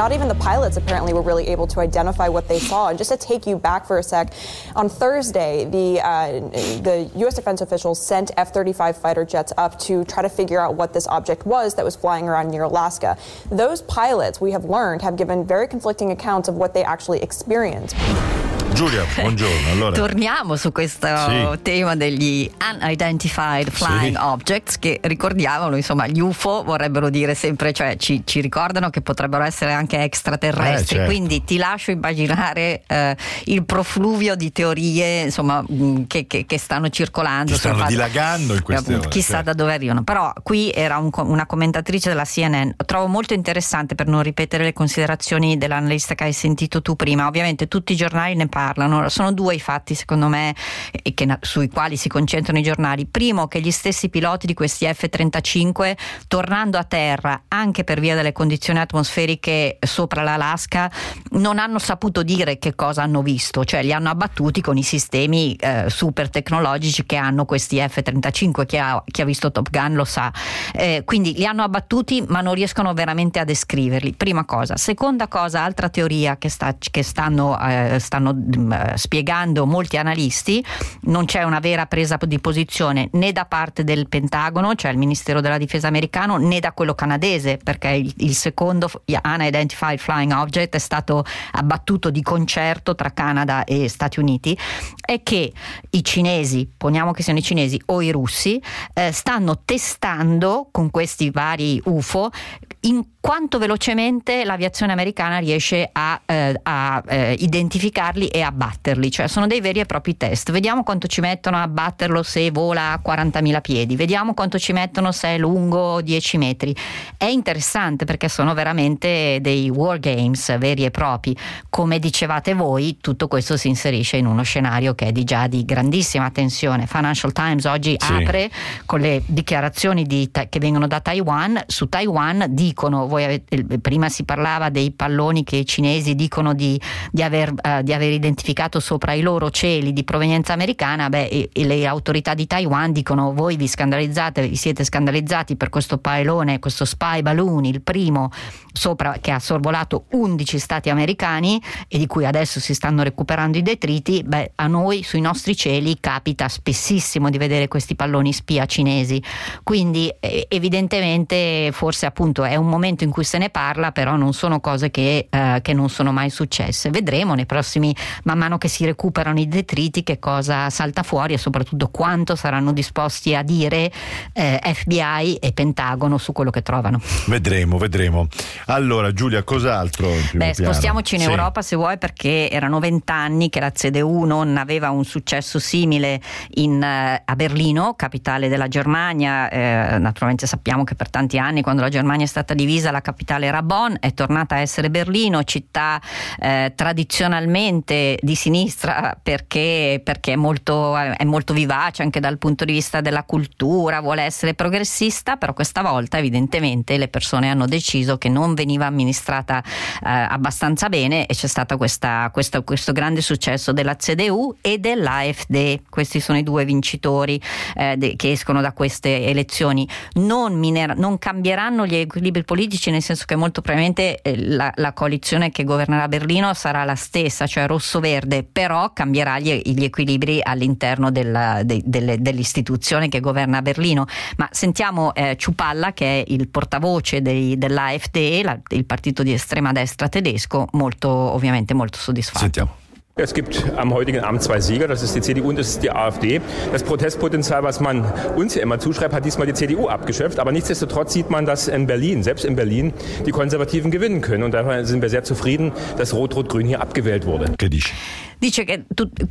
not even the pilots apparently were really able to identify what they saw. And just to take you back for a sec, on Thursday, the uh, the U.S. defense officials sent F-35 fighter jets up to try to figure out what this object was that was flying around near Alaska. Those pilots, we have learned, have given very conflicting accounts of what they actually experienced. Giulia, buongiorno. Allora. Torniamo su questo sì. tema degli unidentified flying sì. objects che ricordiamolo, insomma, gli UFO vorrebbero dire sempre, cioè ci, ci ricordano che potrebbero essere anche extraterrestri, eh, certo. quindi ti lascio immaginare eh, il profluvio di teorie insomma, mm, che, che, che stanno circolando. Che stanno fatto, dilagando in queste ore. Chissà certo. da dove arrivano. Però qui era un, una commentatrice della CNN, trovo molto interessante per non ripetere le considerazioni dell'analista che hai sentito tu prima, ovviamente tutti i giornali ne parlano parlano. Sono due i fatti, secondo me, che, sui quali si concentrano i giornali. Primo, che gli stessi piloti di questi F-35, tornando a terra, anche per via delle condizioni atmosferiche sopra l'Alaska, non hanno saputo dire che cosa hanno visto, cioè li hanno abbattuti con i sistemi eh, super tecnologici che hanno questi F-35. Chi ha, chi ha visto Top Gun lo sa. Eh, quindi li hanno abbattuti, ma non riescono veramente a descriverli. Prima cosa. Seconda cosa, altra teoria che, sta, che stanno, eh, stanno spiegando molti analisti, non c'è una vera presa di posizione né da parte del Pentagono, cioè il Ministero della Difesa americano, né da quello canadese, perché il, il secondo Unidentified Flying Object è stato abbattuto di concerto tra Canada e Stati Uniti, è che i cinesi, poniamo che siano i cinesi o i russi, eh, stanno testando con questi vari UFO in quanto velocemente l'aviazione americana riesce a, eh, a eh, identificarli e abbatterli, cioè sono dei veri e propri test. Vediamo quanto ci mettono a batterlo se vola a 40.000 piedi, vediamo quanto ci mettono se è lungo 10 metri. È interessante perché sono veramente dei war games veri e propri. Come dicevate voi, tutto questo si inserisce in uno scenario che è di già di grandissima tensione. Financial Times oggi sì. apre con le dichiarazioni di, che vengono da Taiwan. Su Taiwan dicono voi avete, prima si parlava dei palloni che i cinesi dicono di, di, aver, uh, di, aver, identificato sopra i loro cieli di provenienza americana, beh, e, e le autorità di Taiwan dicono voi vi scandalizzate, vi siete scandalizzati per questo pallone, questo spy balloon, il primo sopra, che ha sorvolato 11 stati americani e di cui adesso si stanno recuperando i detriti, beh, a noi sui nostri cieli capita spessissimo di vedere questi palloni spia cinesi. Quindi evidentemente forse appunto è un momento in cui se ne parla, però non sono cose che, eh, che, non sono mai successe. Vedremo nei prossimi, man mano che si recuperano i detriti, che cosa salta fuori e soprattutto quanto saranno disposti a dire eh, FBI e Pentagono su quello che trovano. Vedremo, vedremo. Allora, Giulia, cos'altro? Beh, spostiamoci in sì. Europa se vuoi, perché erano vent'anni che la CDU non aveva un successo simile in, uh, a Berlino, capitale della Germania. Eh, naturalmente sappiamo che per tanti anni, quando la Germania è stata divisa, la capitale era Bonn, è tornata a essere Berlino, città di sinistra perché, perché è, molto, è, molto, vivace anche dal punto di vista della cultura, vuole essere progressista, però questa volta evidentemente le persone hanno deciso che non veniva amministrata eh, abbastanza bene e c'è stato questa, questo, questo, grande successo della CDU e dell'AfD. Questi sono i due vincitori eh, de, che escono da queste elezioni. Non, minera, non cambieranno gli equilibri politici nel senso che molto probabilmente eh, la, la coalizione che governerà Berlino sarà la stessa, cioè rosso-verde, però cambierà gli, gli equilibri all'interno della, de, delle, dell'istituzione che governa Berlino. Ma sentiamo eh, Ciupalla, che è il portavoce dei, dell'AfD, la, il partito di estrema destra tedesco, molto, ovviamente molto soddisfatto. Sentiamo. Es gibt am heutigen Abend zwei Sieger, das ist die CDU und das ist die AfD. Das Protestpotenzial, was man uns ja immer zuschreibt, hat diesmal die CDU abgeschöpft. Aber nichtsdestotrotz sieht man, dass in Berlin, selbst in Berlin, die Konservativen gewinnen können. Und daher sind wir sehr zufrieden, dass Rot-Rot-Grün hier abgewählt wurde. Dice che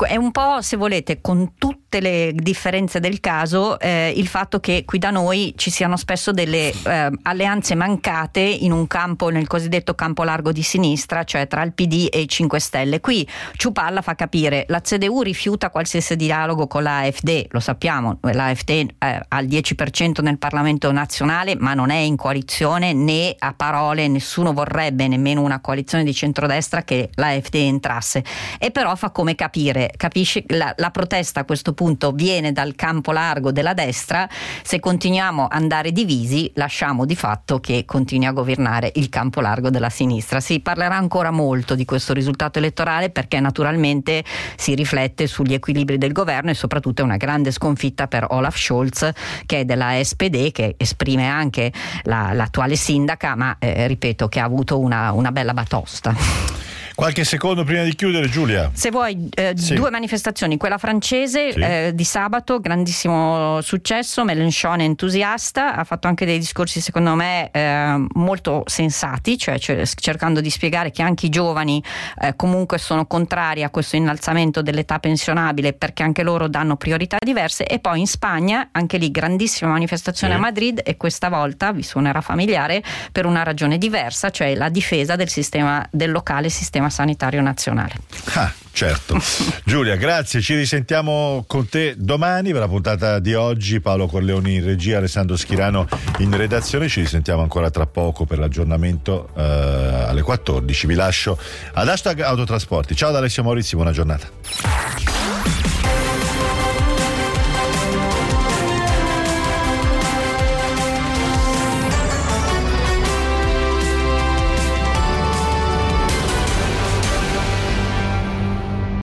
è un po', se volete, con tutte le differenze del caso, eh, il fatto che qui da noi ci siano spesso delle eh, alleanze mancate in un campo, nel cosiddetto campo largo di sinistra, cioè tra il PD e i 5 Stelle. Qui Ciupa palla fa capire la CDU rifiuta qualsiasi dialogo con la AfD, lo sappiamo, l'AfD eh, ha il 10% nel Parlamento nazionale ma non è in coalizione né a parole nessuno vorrebbe nemmeno una coalizione di centrodestra che l'AfD entrasse e però fa come capire, capisci la, la protesta a questo punto viene dal campo largo della destra, se continuiamo a andare divisi lasciamo di fatto che continui a governare il campo largo della sinistra. Si parlerà ancora molto di questo risultato elettorale perché naturalmente si riflette sugli equilibri del governo e soprattutto è una grande sconfitta per Olaf Scholz che è della SPD che esprime anche la, l'attuale sindaca ma eh, ripeto che ha avuto una, una bella batosta. Qualche secondo prima di chiudere, Giulia. Se vuoi, eh, sì. due manifestazioni. Quella francese sì. eh, di sabato, grandissimo successo. Mélenchon è entusiasta, ha fatto anche dei discorsi, secondo me, eh, molto sensati, cioè, cercando di spiegare che anche i giovani eh, comunque sono contrari a questo innalzamento dell'età pensionabile perché anche loro danno priorità diverse. E poi in Spagna, anche lì, grandissima manifestazione sì. a Madrid e questa volta vi suonerà familiare per una ragione diversa, cioè la difesa del sistema del locale sistema sanitario nazionale. Ah, certo. Giulia, grazie, ci risentiamo con te domani per la puntata di oggi. Paolo Corleoni in regia, Alessandro Schirano in redazione. Ci risentiamo ancora tra poco per l'aggiornamento eh, alle 14. Vi lascio ad hashtag autotrasporti. Ciao da Alessio Maurizio, buona giornata.